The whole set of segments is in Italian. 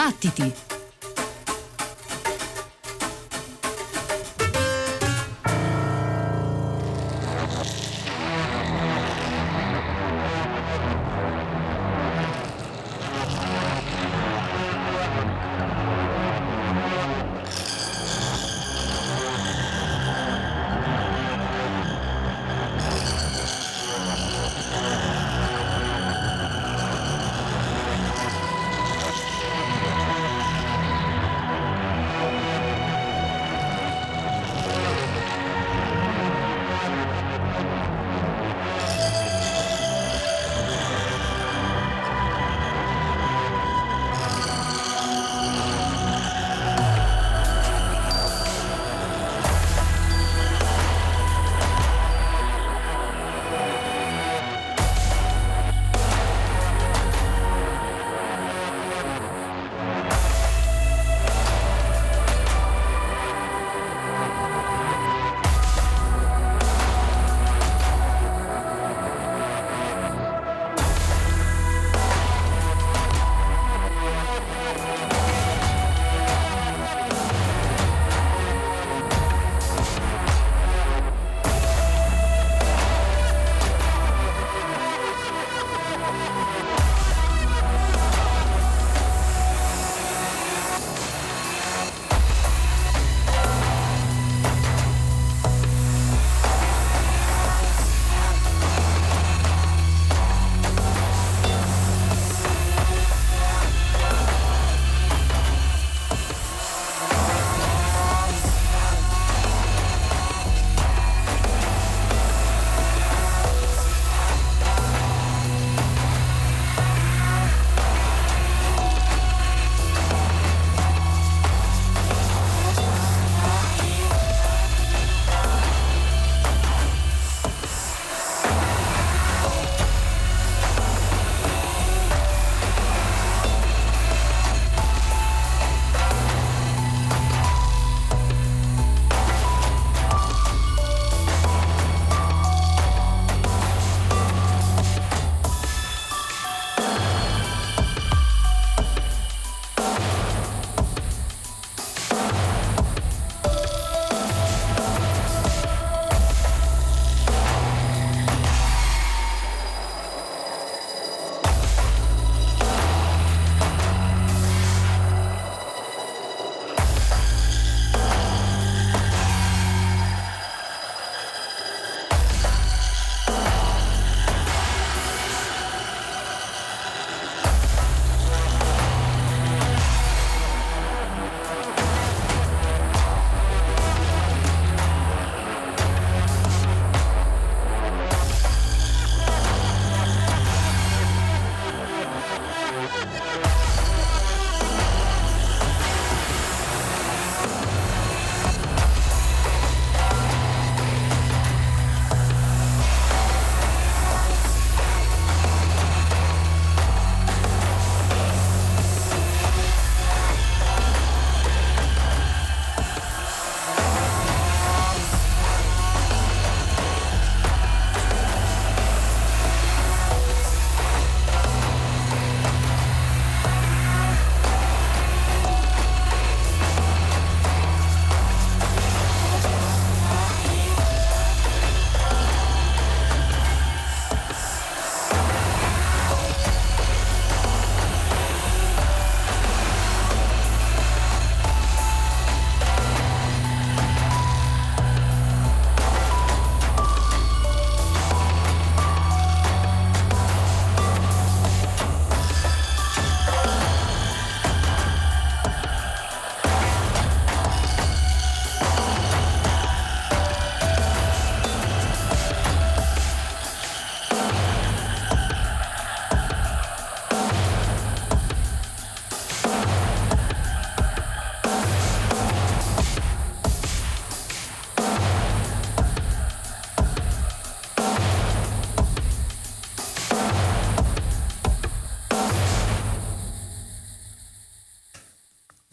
Battiti!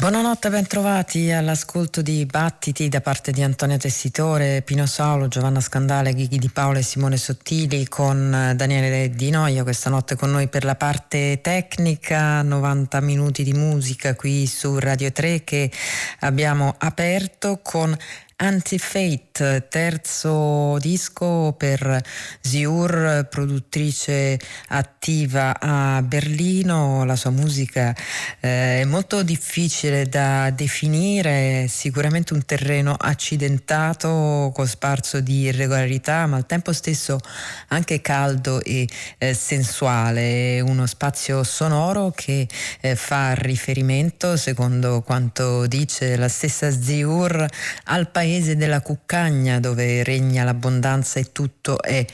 Buonanotte, bentrovati all'ascolto di Battiti da parte di Antonio Tessitore, Pino Saulo, Giovanna Scandale, Ghighi Di Paolo e Simone Sottili con Daniele Di Noia questa notte con noi per la parte tecnica, 90 minuti di musica qui su Radio 3 che abbiamo aperto con Anti-Fate, terzo disco per Ziur, produttrice attiva a Berlino. La sua musica eh, è molto difficile da definire, sicuramente un terreno accidentato, cosparso di irregolarità, ma al tempo stesso anche caldo e eh, sensuale. Uno spazio sonoro che eh, fa riferimento, secondo quanto dice la stessa Ziur, al paese paese della cuccagna dove regna l'abbondanza e tutto è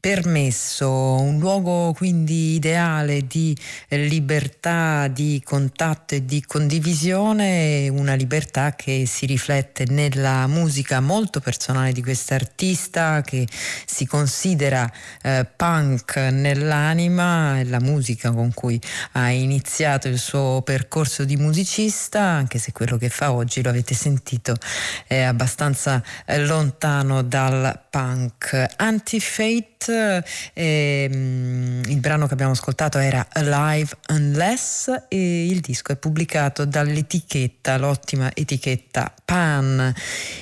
permesso, un luogo quindi ideale di libertà, di contatto e di condivisione, una libertà che si riflette nella musica molto personale di quest'artista che si considera eh, punk nell'anima, la musica con cui ha iniziato il suo percorso di musicista, anche se quello che fa oggi, lo avete sentito, è abbastanza eh, lontano dal punk. Anti-Fate ehm, il brano che abbiamo ascoltato era Alive Unless e il disco è pubblicato dall'etichetta, l'ottima etichetta Pan.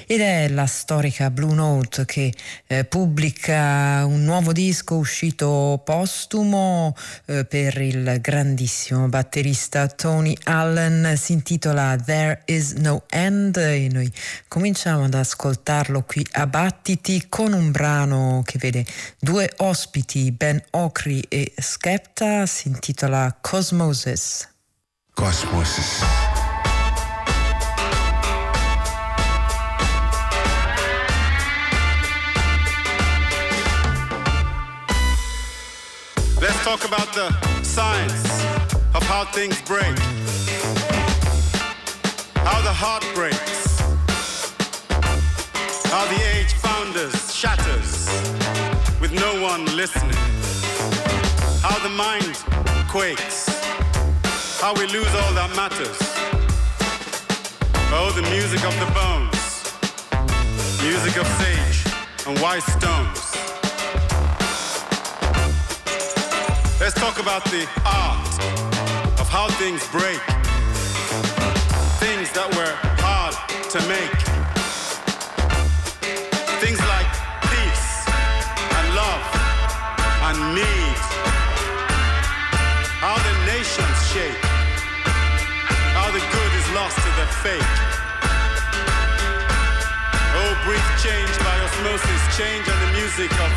Ed è la storica Blue Note che eh, pubblica un nuovo disco uscito postumo eh, per il grandissimo batterista Tony Allen, si intitola There Is No End e noi cominciamo ad ascoltarlo qui a Battiti con un brano che vede due ospiti, Ben Okri e Skepta, si intitola Cosmosis. Cosmosis. Let's talk about the science of how things break. How the heart breaks. How the one listening. How the mind quakes. How we lose all that matters. Oh, the music of the bones. Music of sage and white stones. Let's talk about the art of how things break. Things that were hard to make. And need. How the nations shake. How the good is lost to the fake. Oh, brief change by osmosis, change and the music of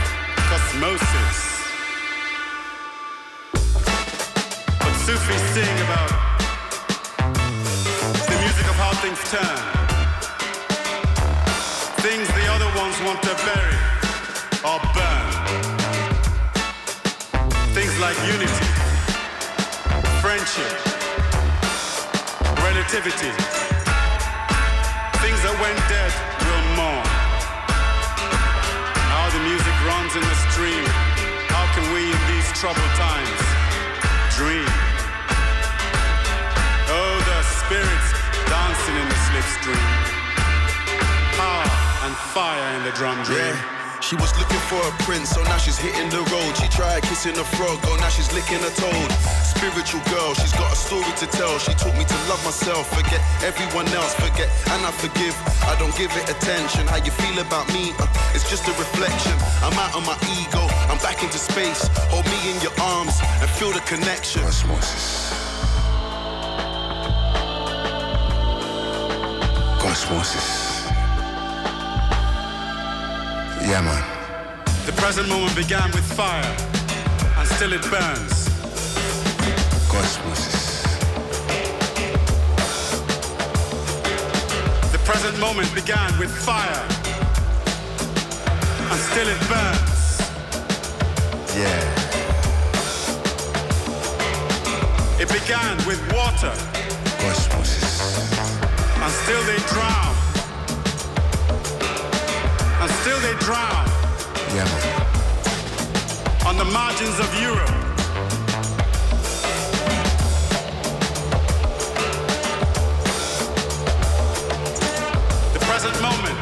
cosmosis. But Sufis sing about the music of how things turn. Things the other ones want to bury or burn. Like unity, friendship, relativity. Things that went dead will mourn. How the music runs in the stream. How can we in these troubled times dream? Oh, the spirits dancing in the slipstream. Power and fire in the drum dream. Yeah. She was looking for a prince, so now she's hitting the road. She tried kissing a frog, oh now she's licking a toad. Spiritual girl, she's got a story to tell. She taught me to love myself, forget everyone else, forget and I forgive. I don't give it attention. How you feel about me? Uh, it's just a reflection. I'm out of my ego, I'm back into space. Hold me in your arms and feel the connection. Cosmosis. Cosmosis. Yeah, man. The present moment began with fire, and still it burns. Cosmosis. The present moment began with fire, and still it burns. Yeah. It began with water, Cosmosis. and still they drown still they drown. Yeah. On the margins of Europe. The present moment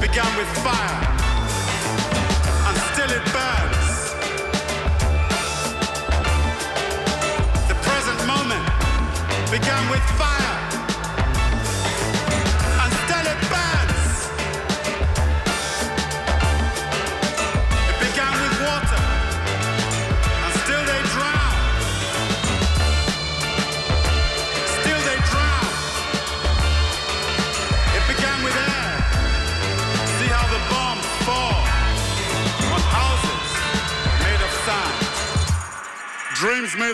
began with fire.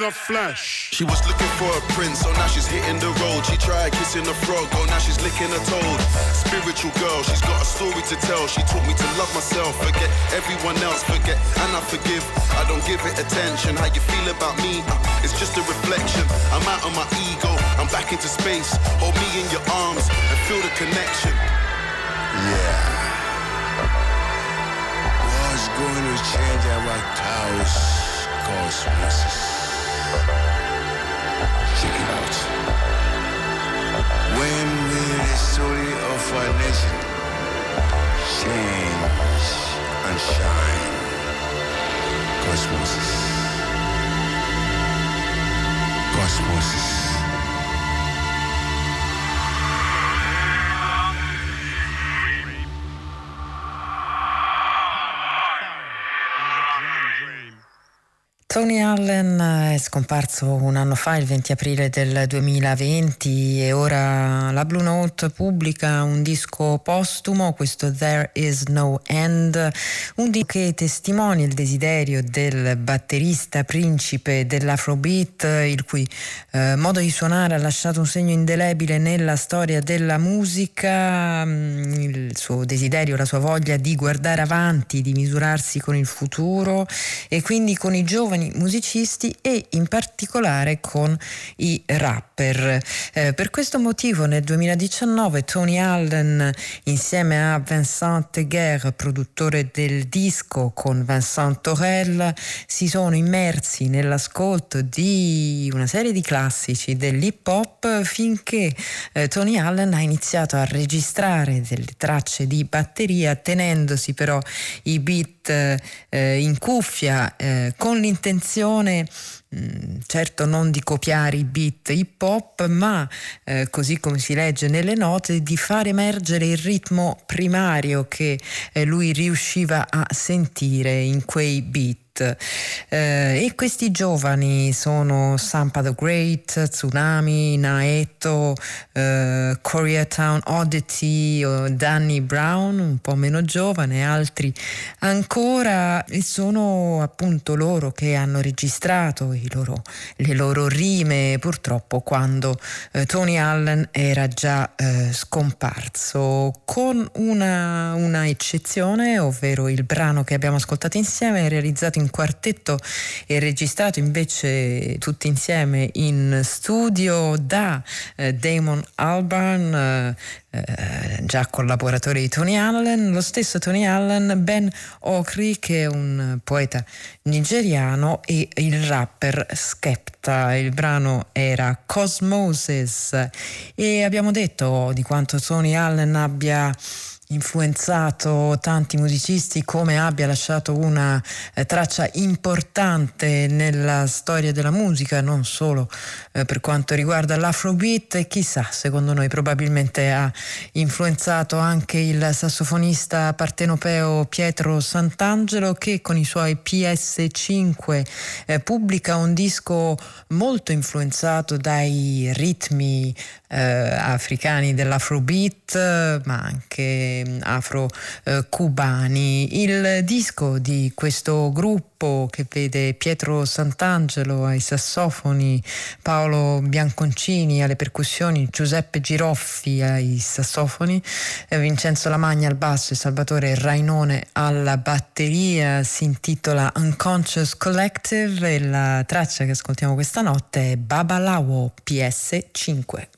Of flesh. She was looking for a prince, so now she's hitting the road. She tried kissing a frog, oh now she's licking a toad. Spiritual girl, she's got a story to tell. She taught me to love myself, forget everyone else, forget and I forgive. I don't give it attention. How you feel about me? Uh, It's just a reflection. I'm out of my ego, I'm back into space. Hold me in your arms and feel the connection. Yeah. What's going to change our cosmos? Check it out. When will the story of our nation change and shine? Cosmos. Cosmos. Tony Allen è scomparso un anno fa, il 20 aprile del 2020, e ora la Blue Note pubblica un disco postumo, questo There Is No End, un disco che testimonia il desiderio del batterista principe dell'Afrobeat, il cui eh, modo di suonare ha lasciato un segno indelebile nella storia della musica, mm, il suo desiderio, la sua voglia di guardare avanti, di misurarsi con il futuro e quindi con i giovani musicisti e in particolare con i rapper. Eh, per questo motivo nel 2019 Tony Allen insieme a Vincent Teguer, produttore del disco con Vincent Torel, si sono immersi nell'ascolto di una serie di classici dell'hip hop finché eh, Tony Allen ha iniziato a registrare delle tracce di batteria tenendosi però i beat eh, in cuffia eh, con l'intenzione mh, certo non di copiare i beat hip hop, ma eh, così come si legge nelle note, di far emergere il ritmo primario che eh, lui riusciva a sentire in quei beat. Eh, e questi giovani sono Sampa the Great, Tsunami, Naeto, eh, Koreatown Oddity, Danny Brown, un po' meno giovane, altri ancora, e sono appunto loro che hanno registrato loro, le loro rime, purtroppo quando eh, Tony Allen era già eh, scomparso, con una, una eccezione, ovvero il brano che abbiamo ascoltato insieme, realizzato in in quartetto e registrato invece tutti insieme in studio da eh, Damon Albarn, eh, eh, già collaboratore di Tony Allen, lo stesso Tony Allen, Ben Okri che è un poeta nigeriano e il rapper Skepta. Il brano era Cosmosis e abbiamo detto di quanto Tony Allen abbia influenzato tanti musicisti, come abbia lasciato una eh, traccia importante nella storia della musica, non solo eh, per quanto riguarda l'afrobeat chissà, secondo noi probabilmente ha influenzato anche il sassofonista partenopeo Pietro Sant'Angelo che con i suoi PS5 eh, pubblica un disco molto influenzato dai ritmi eh, africani dell'afrobeat, ma anche mm, afro-cubani. Il disco di questo gruppo che vede Pietro Sant'Angelo ai sassofoni, Paolo Bianconcini alle percussioni, Giuseppe Giroffi ai sassofoni, eh, Vincenzo Lamagna al basso e Salvatore Rainone alla batteria, si intitola Unconscious Collective e la traccia che ascoltiamo questa notte è Babalawo PS5.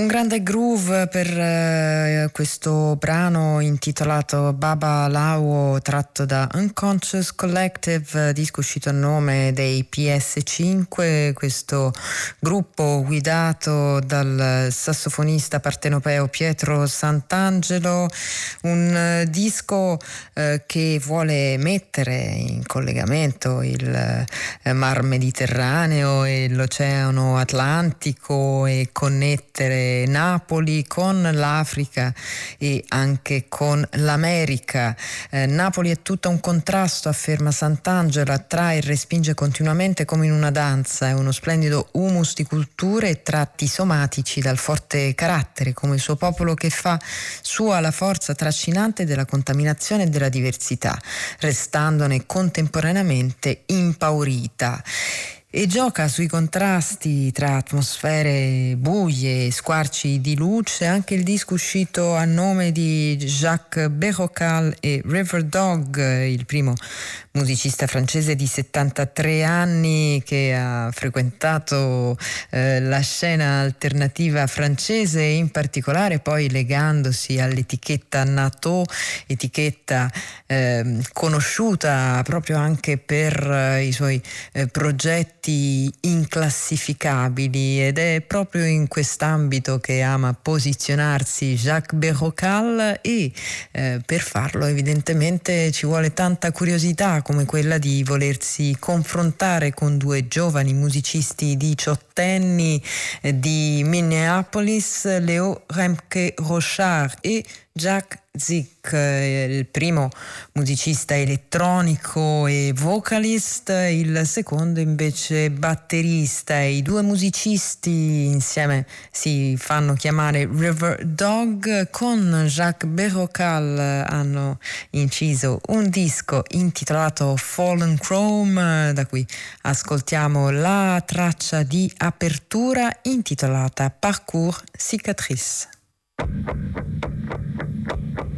Un grande groove per eh, questo brano intitolato Baba Lao tratto da Unconscious Collective, disco uscito a nome dei PS5, questo gruppo guidato dal sassofonista partenopeo Pietro Sant'Angelo, un eh, disco eh, che vuole mettere in collegamento il eh, Mar Mediterraneo e l'Oceano Atlantico e connettere Napoli con l'Africa e anche con l'America. Eh, Napoli è tutto un contrasto, afferma Sant'Angelo, attrae e respinge continuamente come in una danza, è uno splendido humus di culture e tratti somatici dal forte carattere, come il suo popolo che fa sua la forza trascinante della contaminazione e della diversità, restandone contemporaneamente impaurita e gioca sui contrasti tra atmosfere buie e squarci di luce. Anche il disco uscito a nome di Jacques Berrocal e River Dog, il primo musicista francese di 73 anni che ha frequentato eh, la scena alternativa francese in particolare poi legandosi all'etichetta NATO, etichetta eh, conosciuta proprio anche per eh, i suoi eh, progetti inclassificabili. Ed è proprio in quest'ambito che ama posizionarsi Jacques Berrocal e eh, per farlo evidentemente ci vuole tanta curiosità come quella di volersi confrontare con due giovani musicisti diciottenni eh, di Minneapolis, Leo Remke Rochard e Jacques Zick, il primo musicista elettronico e vocalist, il secondo invece batterista. I due musicisti insieme si fanno chiamare River Dog. Con Jacques Berrocal hanno inciso un disco intitolato Fallen Chrome, da cui ascoltiamo la traccia di apertura intitolata Parcours Cicatrice. Thank you.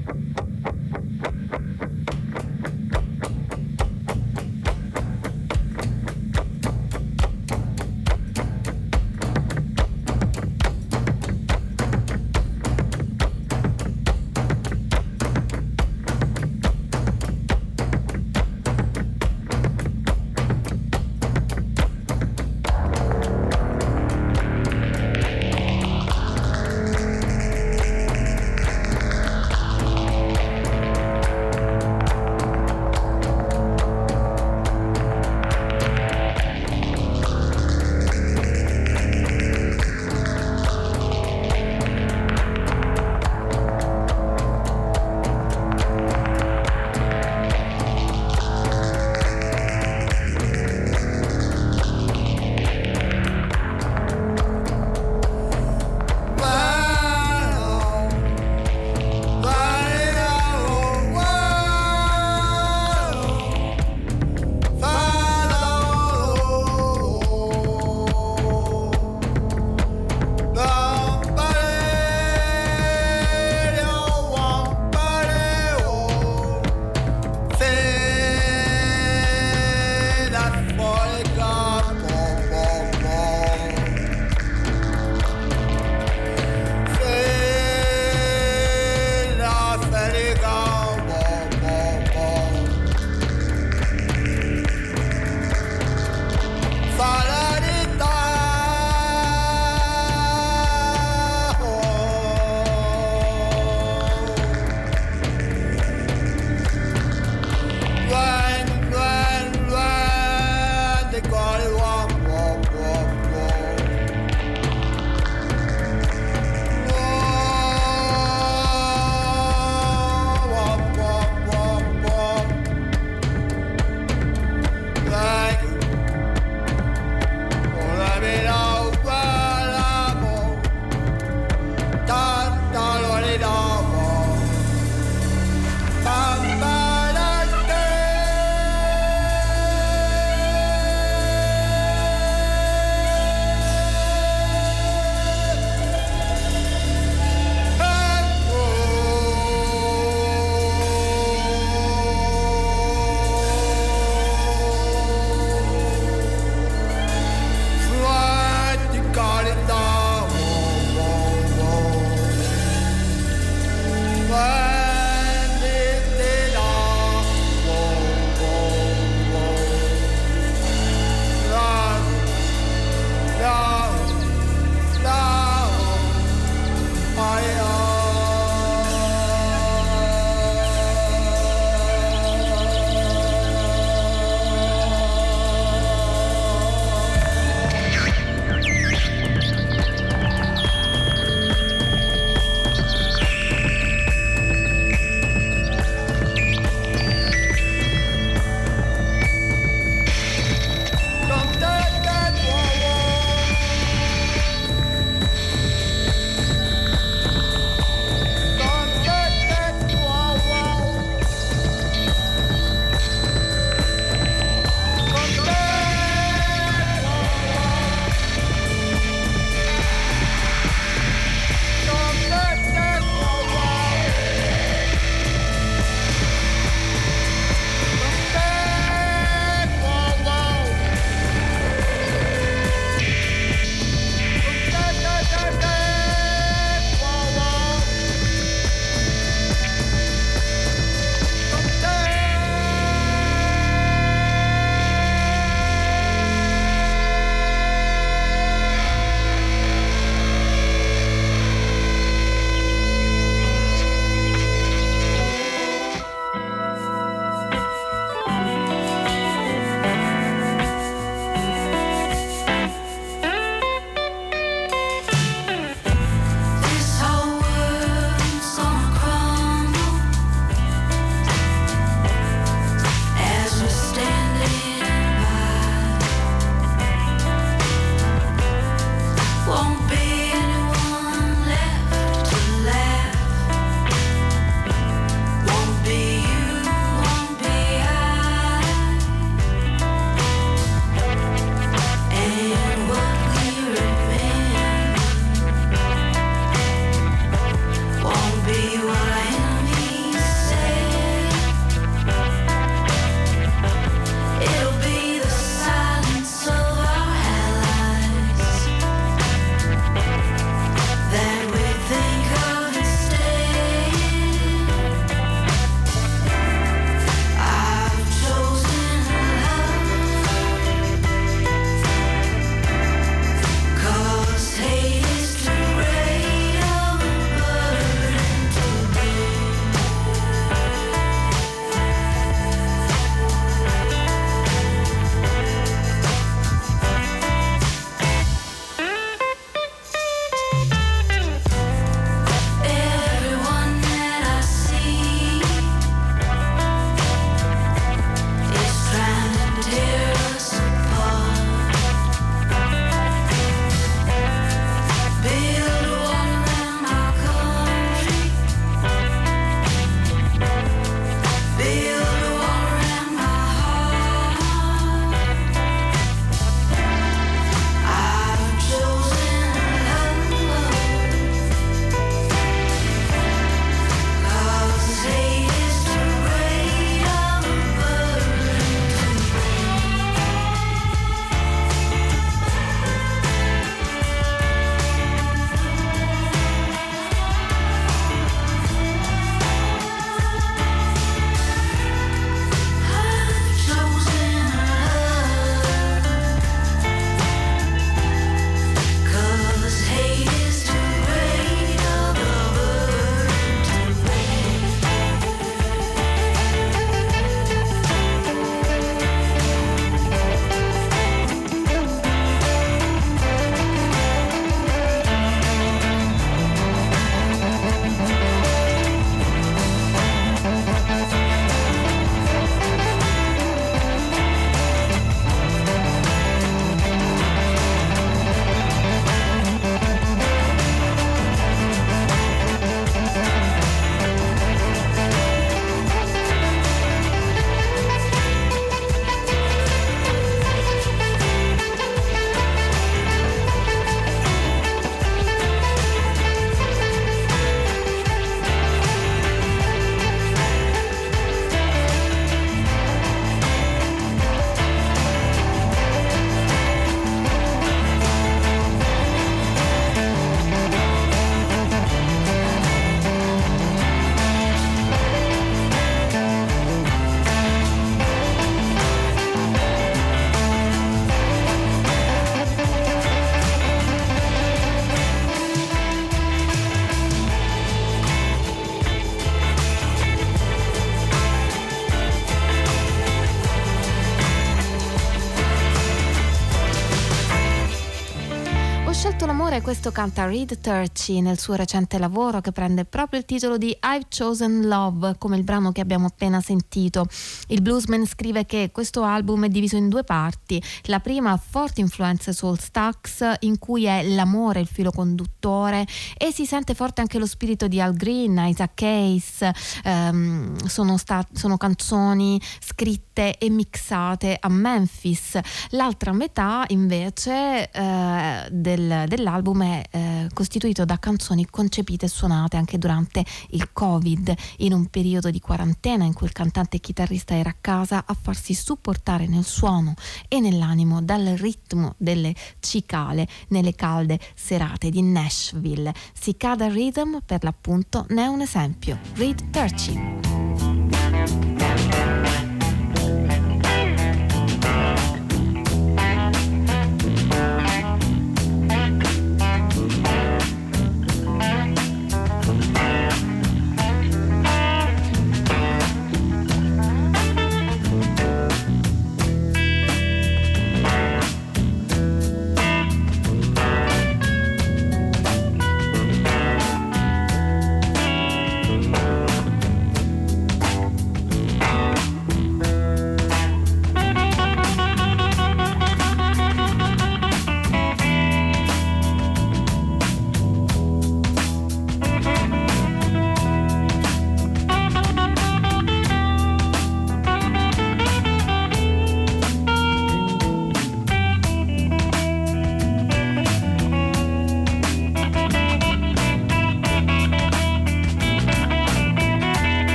Questo canta Reed Turchi nel suo recente lavoro che prende proprio il titolo di I've Chosen Love, come il brano che abbiamo appena sentito. Il bluesman scrive che questo album è diviso in due parti. La prima ha forti influenze soul stacks, in cui è l'amore il filo conduttore e si sente forte anche lo spirito di Al Green, Isaac Hayes. Um, sono, sta- sono canzoni scritte e mixate a Memphis. L'altra metà invece eh, del, dell'album è eh, costituito da canzoni concepite e suonate anche durante il Covid, in un periodo di quarantena in cui il cantante e chitarrista era a casa a farsi supportare nel suono e nell'animo dal ritmo delle cicale nelle calde serate di Nashville. Cicada Rhythm per l'appunto ne è un esempio. Reed Turchi.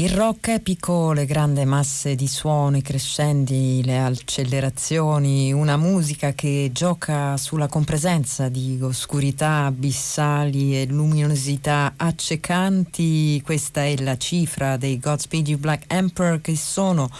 Il rock epico, le grandi masse di suoni crescendi, le accelerazioni, una musica che gioca sulla compresenza di oscurità abissali e luminosità accecanti, questa è la cifra dei Godspeed You Black Emperor che sono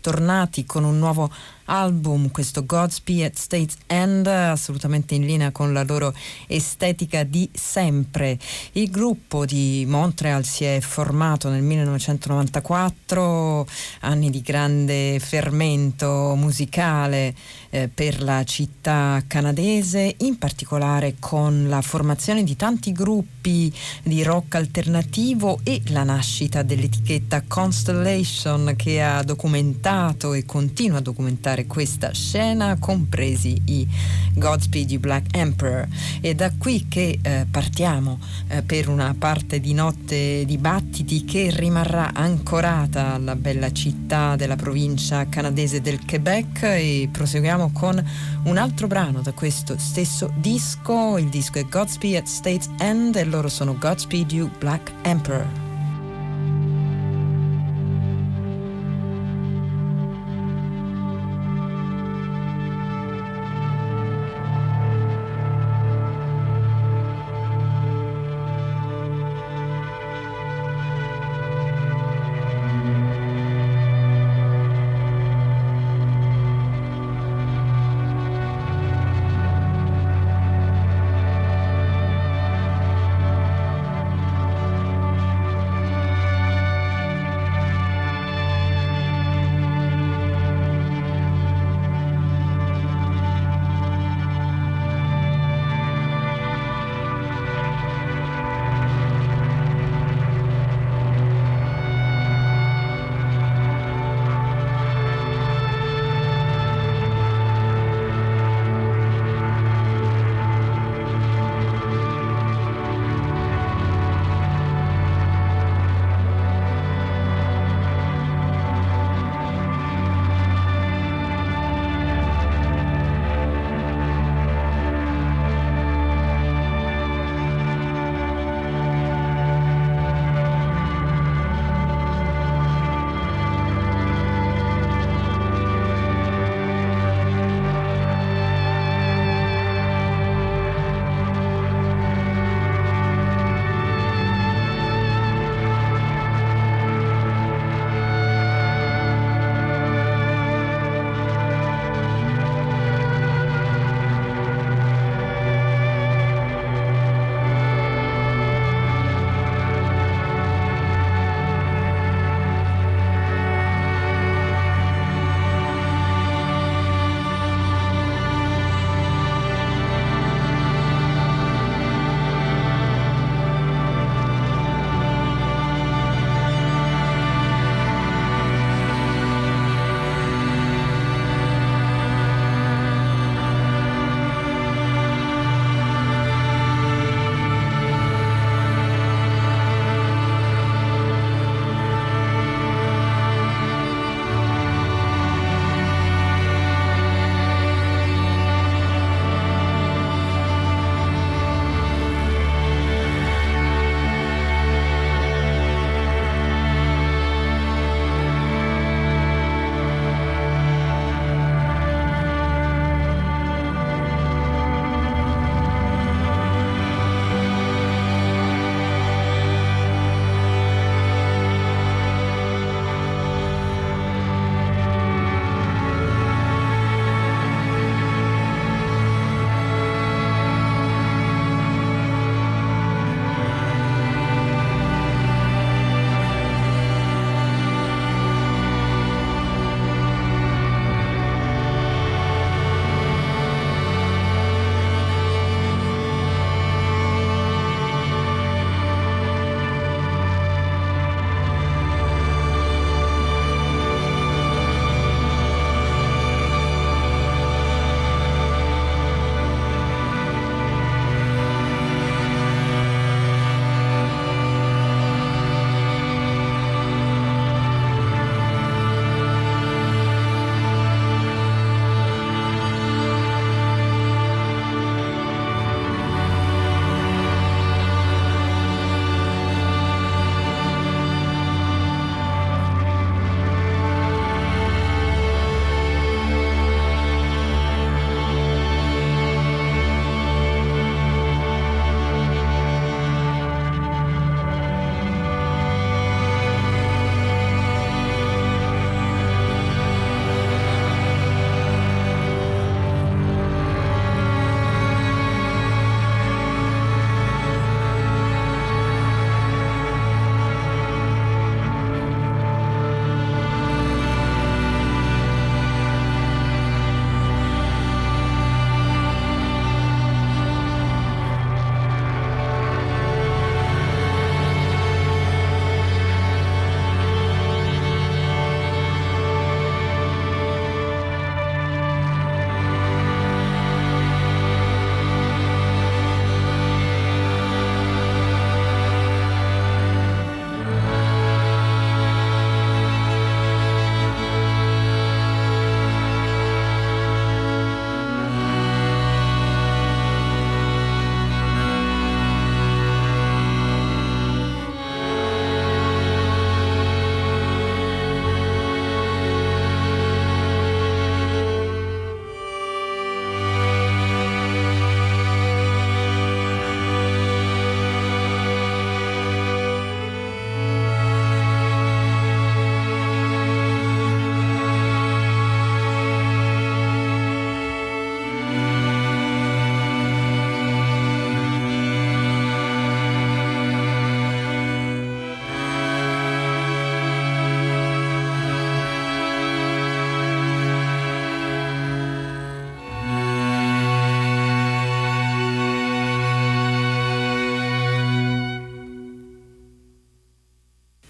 tornati con un nuovo album, questo Godspeed at State's End, assolutamente in linea con la loro estetica di sempre. Il gruppo di Montreal si è formato nel 1994, anni di grande fermento musicale eh, per la città canadese, in particolare con la formazione di tanti gruppi di rock alternativo e la nascita dell'etichetta Constellation che ha documentato e continua a documentare questa scena, compresi i Godspeed You Black Emperor. È da qui che eh, partiamo eh, per una parte di notte di battiti che rimarrà ancorata alla bella città della provincia canadese del Quebec e proseguiamo con un altro brano da questo stesso disco. Il disco è Godspeed at State's End e loro sono Godspeed You Black Emperor.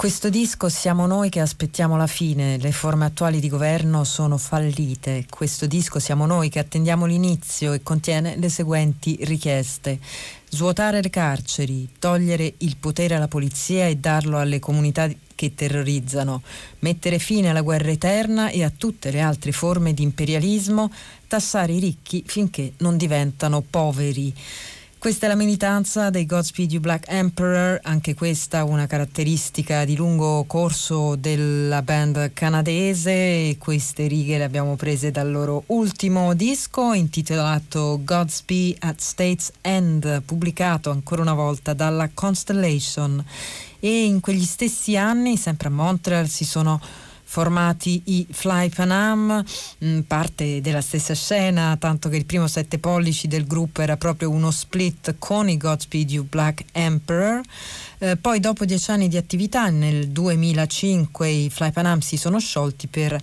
Questo disco siamo noi che aspettiamo la fine, le forme attuali di governo sono fallite. Questo disco siamo noi che attendiamo l'inizio e contiene le seguenti richieste. Svuotare le carceri, togliere il potere alla polizia e darlo alle comunità che terrorizzano, mettere fine alla guerra eterna e a tutte le altre forme di imperialismo, tassare i ricchi finché non diventano poveri. Questa è la militanza dei Godspeed You Black Emperor, anche questa una caratteristica di lungo corso della band canadese. Queste righe le abbiamo prese dal loro ultimo disco intitolato Godspeed at States End, pubblicato ancora una volta dalla Constellation. E in quegli stessi anni, sempre a Montreal, si sono formati i Fly Panam, mm, parte della stessa scena, tanto che il primo sette pollici del gruppo era proprio uno split con i Godspeed You Black Emperor. Eh, poi dopo dieci anni di attività nel 2005 i Fly Panam si sono sciolti per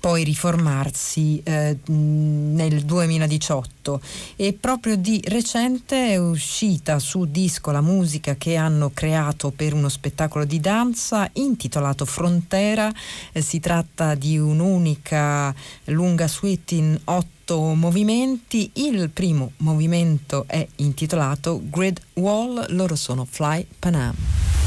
poi riformarsi eh, nel 2018 e proprio di recente è uscita su disco la musica che hanno creato per uno spettacolo di danza intitolato Frontera, eh, si tratta di un'unica lunga suite in otto movimenti, il primo movimento è intitolato Grid Wall, loro sono Fly Panam.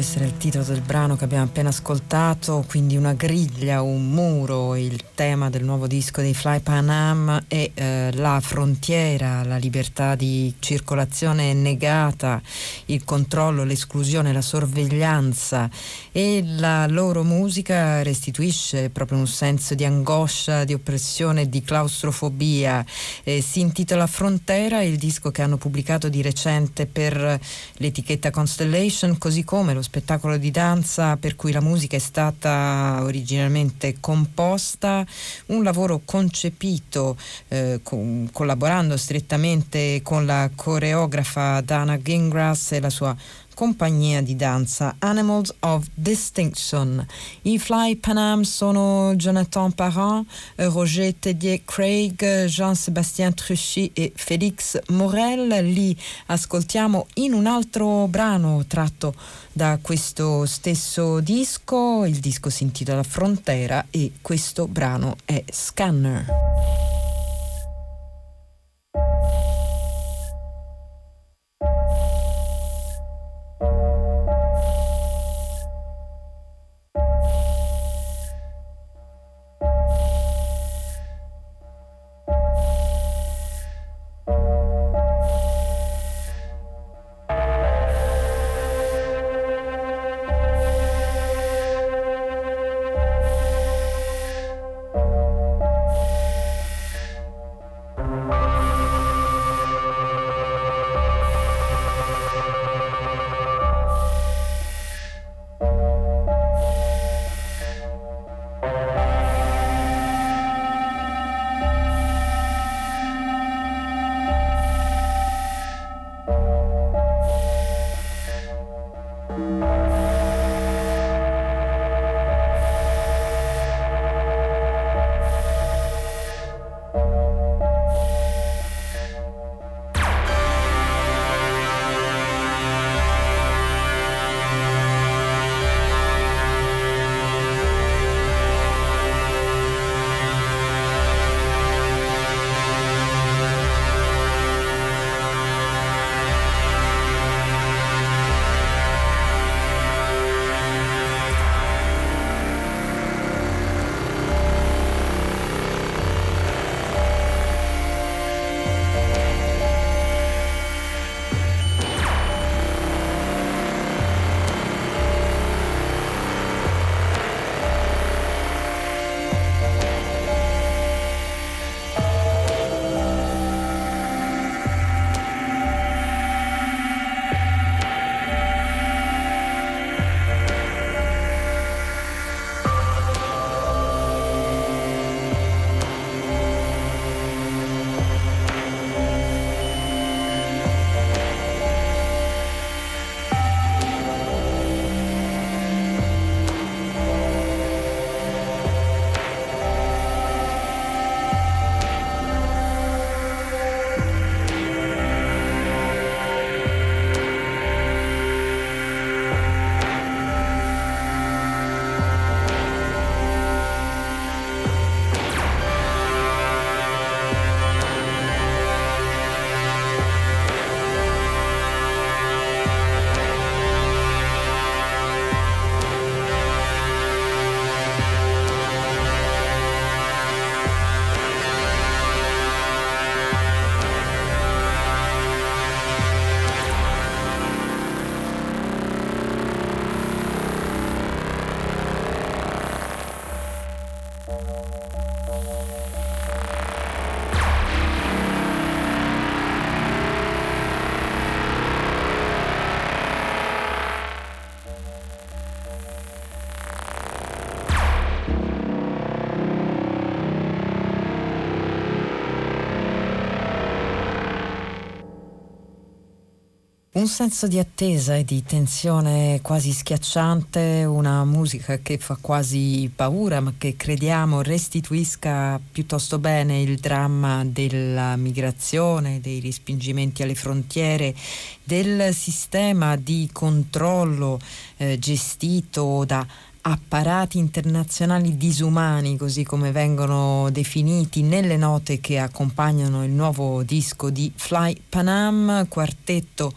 Questo era il titolo del brano che abbiamo appena ascoltato, quindi una griglia, un muro, il tema del nuovo disco dei Fly Pan Am e eh, la frontiera, la libertà di circolazione negata, il controllo, l'esclusione, la sorveglianza e la loro musica restituisce proprio un senso di angoscia, di oppressione, di claustrofobia. Eh, si intitola Frontera, il disco che hanno pubblicato di recente per l'etichetta Constellation, così come lo spettacolo di danza per cui la musica è stata originalmente composta, un lavoro concepito eh, con, collaborando strettamente con la coreografa Dana Gingras e la sua compagnia di danza Animals of Distinction. I Fly Panam sono Jonathan Parent, Roger Tedier Craig, Jean-Sébastien Truchy e Félix Morel. Li ascoltiamo in un altro brano tratto da questo stesso disco. Il disco si intitola Frontera e questo brano è Scanner. Un senso di attesa e di tensione quasi schiacciante, una musica che fa quasi paura ma che crediamo restituisca piuttosto bene il dramma della migrazione, dei respingimenti alle frontiere, del sistema di controllo eh, gestito da apparati internazionali disumani, così come vengono definiti nelle note che accompagnano il nuovo disco di Fly Panam, quartetto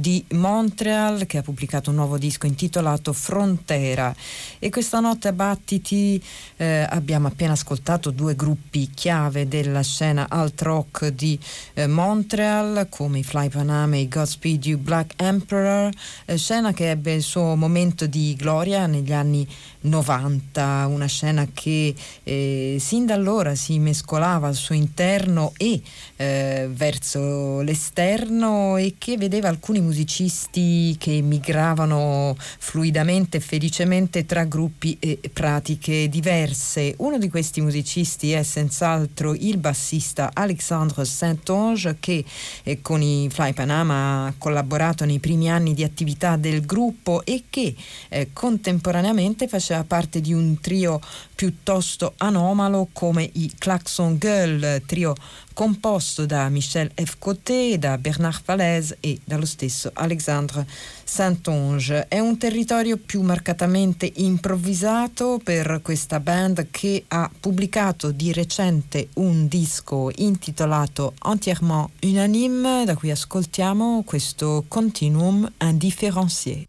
di Montreal che ha pubblicato un nuovo disco intitolato Frontera. E questa notte a Battiti eh, abbiamo appena ascoltato due gruppi chiave della scena alt rock di eh, Montreal come i Fly Panama e i Godspeed You Black Emperor, eh, scena che ebbe il suo momento di gloria negli anni 90, una scena che eh, sin da allora si mescolava al suo interno e eh, verso l'esterno e che vedeva alcuni musicisti che migravano fluidamente e felicemente tra gruppi e pratiche diverse. Uno di questi musicisti è senz'altro il bassista Alexandre Saint-Onge che eh, con i Fly Panama ha collaborato nei primi anni di attività del gruppo e che eh, contemporaneamente faceva parte di un trio piuttosto anomalo come i Klaxon Girl, trio composto da Michel F. Coté, da Bernard Valès e dallo stesso Alexandre Saint-Onge. È un territorio più marcatamente improvvisato per questa band che ha pubblicato di recente un disco intitolato Entièrement Unanime, da cui ascoltiamo questo Continuum Indifferencié.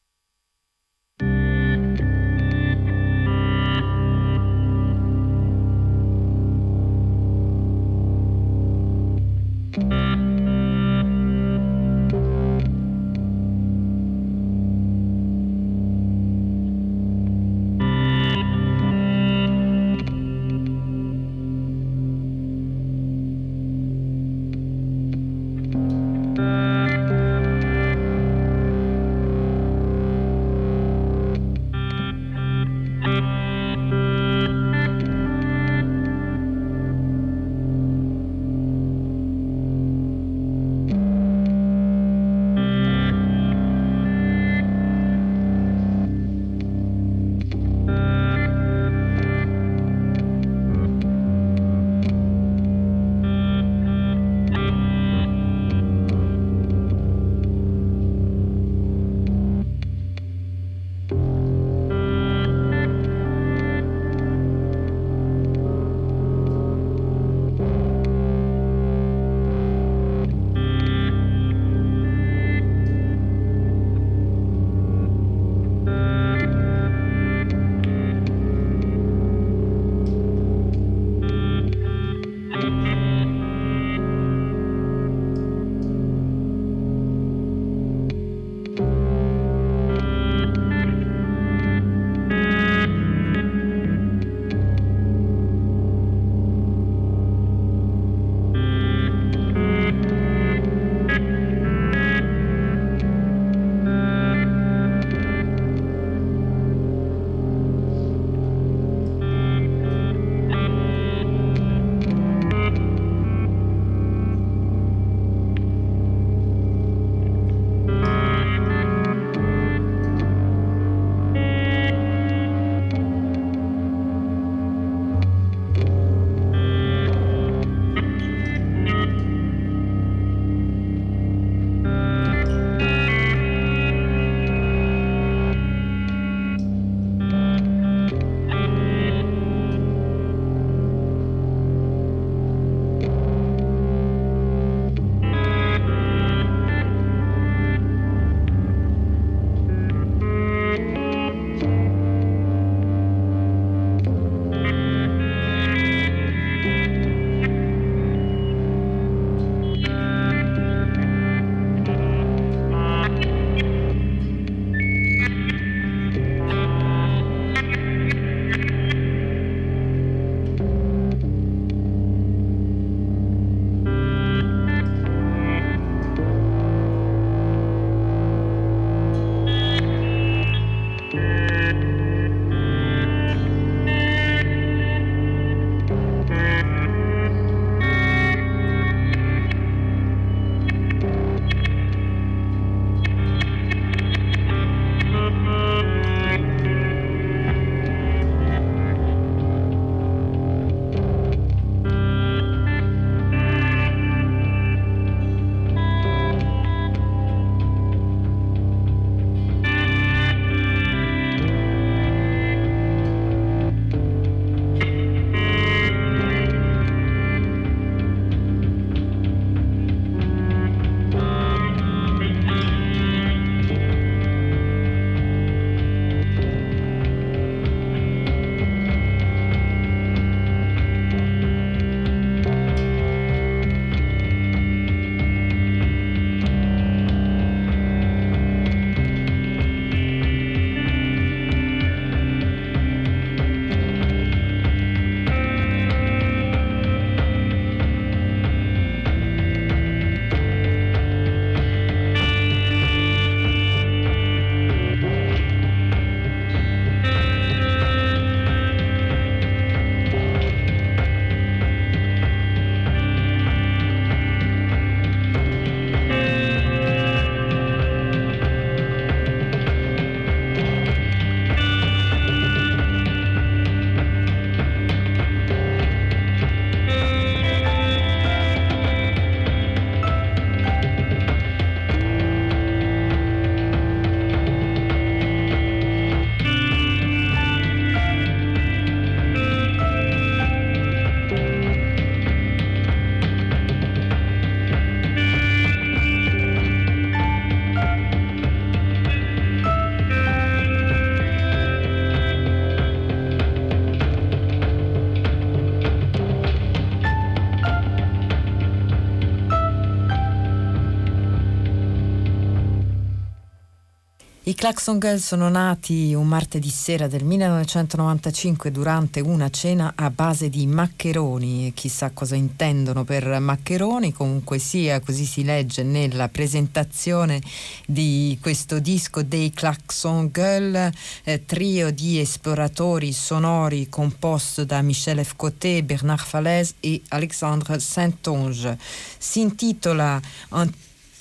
Claxon Girl sono nati un martedì sera del 1995 durante una cena a base di maccheroni chissà cosa intendono per maccheroni, comunque sia così si legge nella presentazione di questo disco dei Claxon Girl, eh, trio di esploratori sonori composto da Michel Fcoté, Bernard Falaise e Alexandre Saint-Onge. Si intitola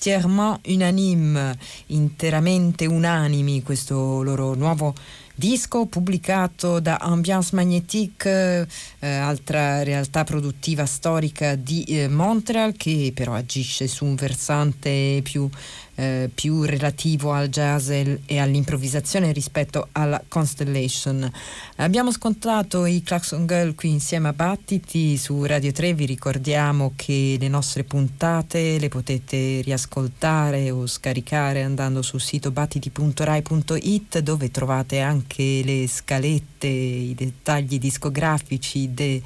entièrement unanime, interamente unanimi questo loro nuovo disco pubblicato da Ambiance Magnétique, eh, altra realtà produttiva storica di eh, Montreal che però agisce su un versante più eh, più relativo al jazz e all'improvvisazione rispetto alla Constellation. Abbiamo scontato i Claxon Girl qui insieme a Battiti su Radio 3, vi ricordiamo che le nostre puntate le potete riascoltare o scaricare andando sul sito battiti.rai.it dove trovate anche le scalette, i dettagli discografici de,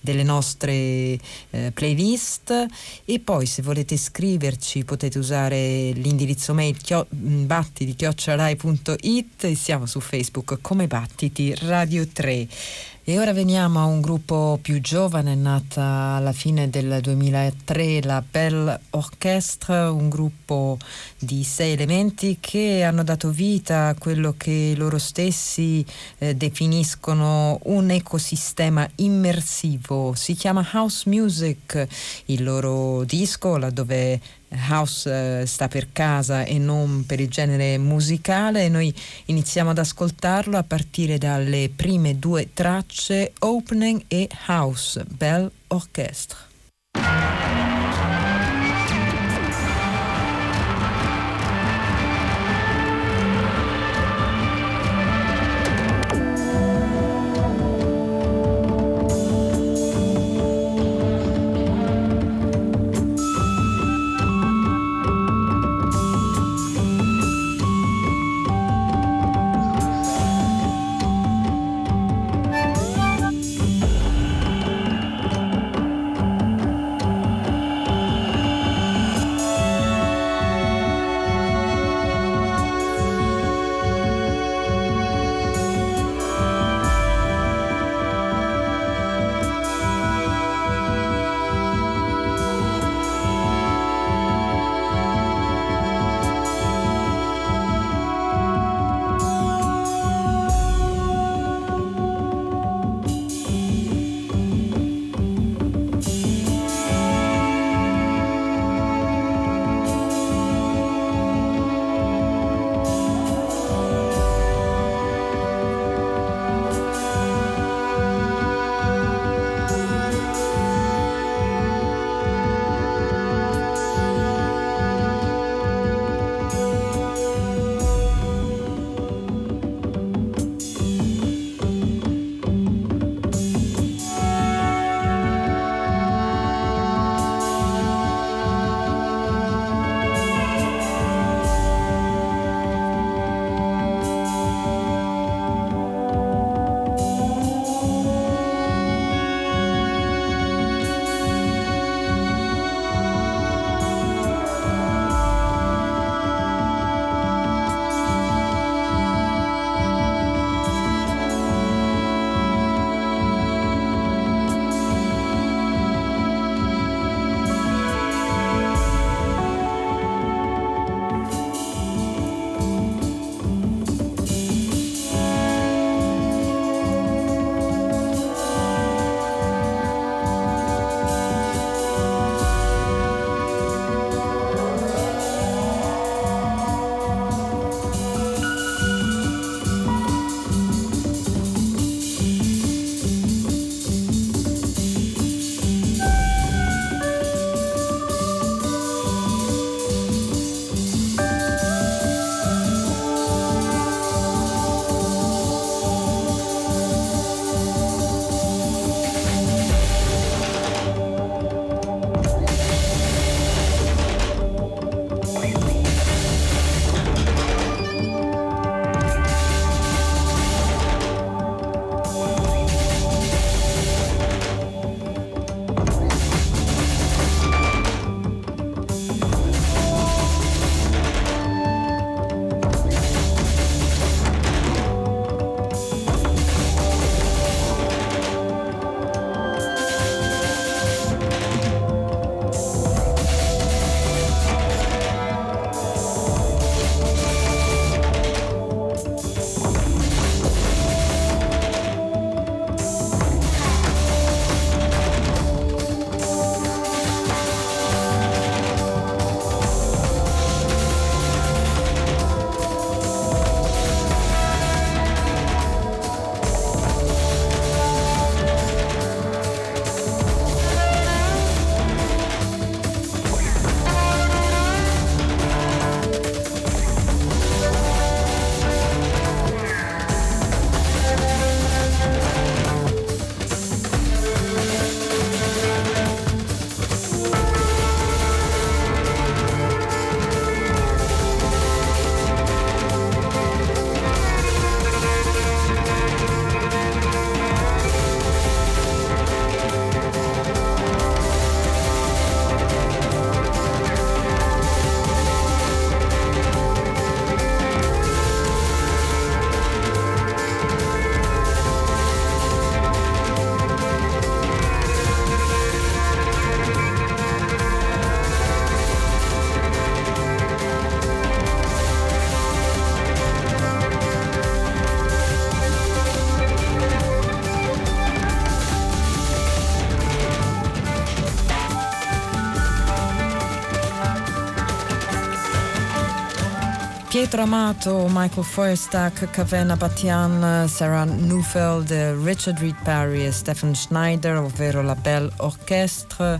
delle nostre eh, playlist e poi se volete scriverci potete usare l'indirizzo l'indirizzo mail chio, mm, battiti chiocciolai.it e siamo su Facebook come Battiti Radio 3. E ora veniamo a un gruppo più giovane, nata alla fine del 2003, la Belle Orchestre, un gruppo di sei elementi che hanno dato vita a quello che loro stessi eh, definiscono un ecosistema immersivo. Si chiama House Music, il loro disco, laddove house eh, sta per casa e non per il genere musicale e noi iniziamo ad ascoltarlo a partire dalle prime due tracce Opening e House Bell Orchestra. Pietro Amato, Michael Feuerstack, Kavena Batian, Sarah Neufeld, Richard Reed Parry e Stephen Schneider, ovvero la Belle Orchestre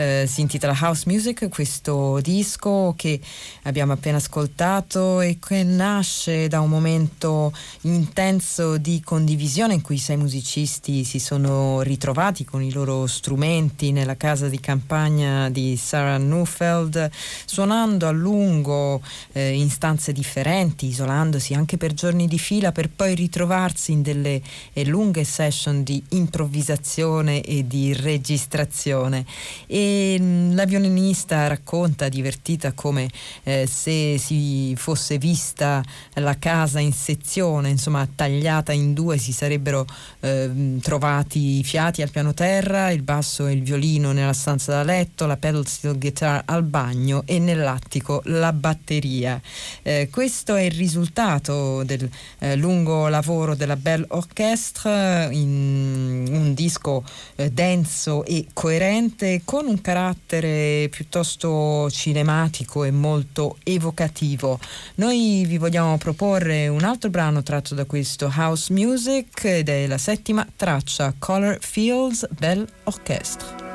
eh, si intitola House Music, questo disco che abbiamo appena ascoltato e che nasce da un momento intenso di condivisione in cui sei musicisti si sono ritrovati con i loro strumenti nella casa di campagna di Sarah Neufeld, suonando a lungo eh, in stanze differenti, isolandosi anche per giorni di fila per poi ritrovarsi in delle eh, lunghe session di improvvisazione e di registrazione. E Mm, la violinista racconta divertita come eh, se si fosse vista la casa in sezione, insomma tagliata in due, si sarebbero eh, trovati i fiati al piano terra, il basso e il violino nella stanza da letto, la pedal steel guitar al bagno e nell'attico la batteria. Eh, questo è il risultato del eh, lungo lavoro della Belle Orchestre in un disco eh, denso e coerente con un carattere piuttosto cinematico e molto evocativo. Noi vi vogliamo proporre un altro brano tratto da questo house music ed è la settima traccia Color Fields Bell Orchestra.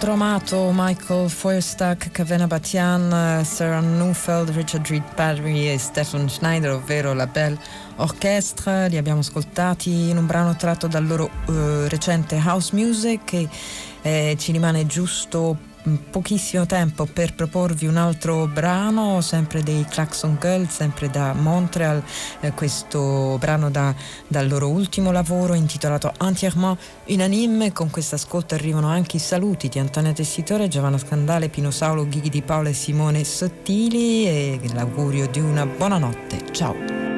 Pietro Amato, Michael Feuerstack, Kavena Batian, Sarah Neufeld, Richard Reed Parry e Stephen Schneider, ovvero la Belle Orchestra. Li abbiamo ascoltati in un brano tratto dal loro uh, recente House Music e eh, ci rimane giusto pochissimo tempo per proporvi un altro brano, sempre dei Claxon Girls, sempre da Montreal, eh, questo brano da, dal loro ultimo lavoro intitolato Entièrement Unanime. Con questo ascolto arrivano anche i saluti di Antonia Tessitore, Giovanna Scandale, Pino Saulo, Ghighi di Paolo e Simone Sottili e l'augurio di una buona notte. Ciao!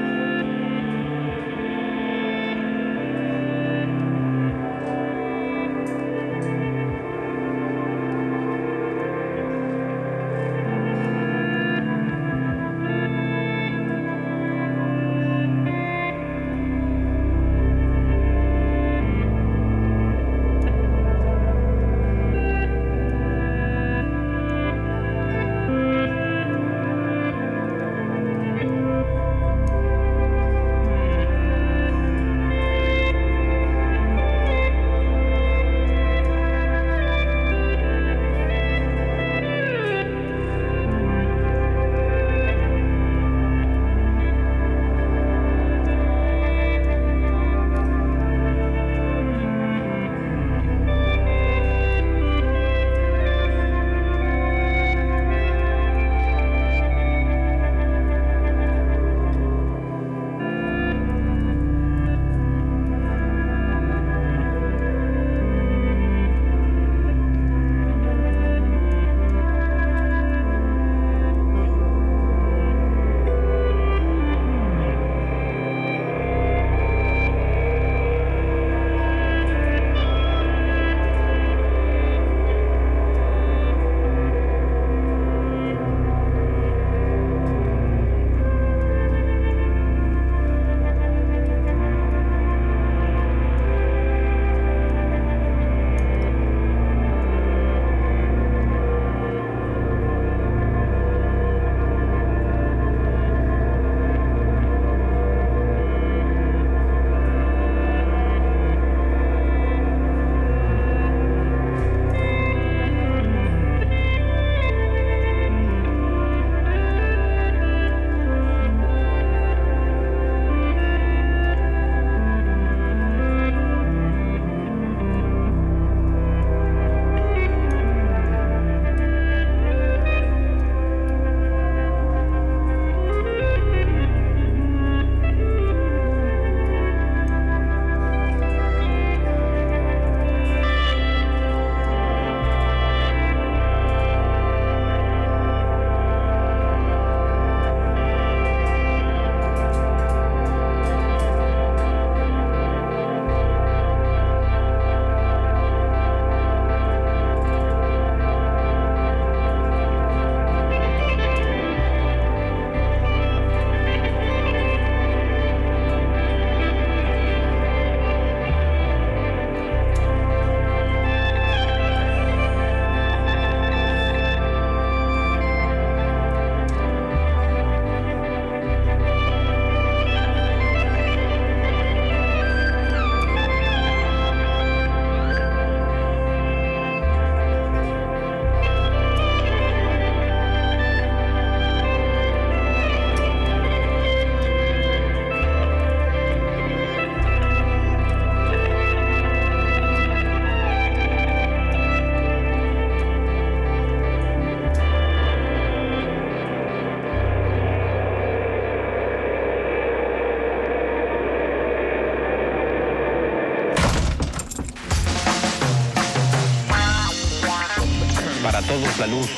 La luz.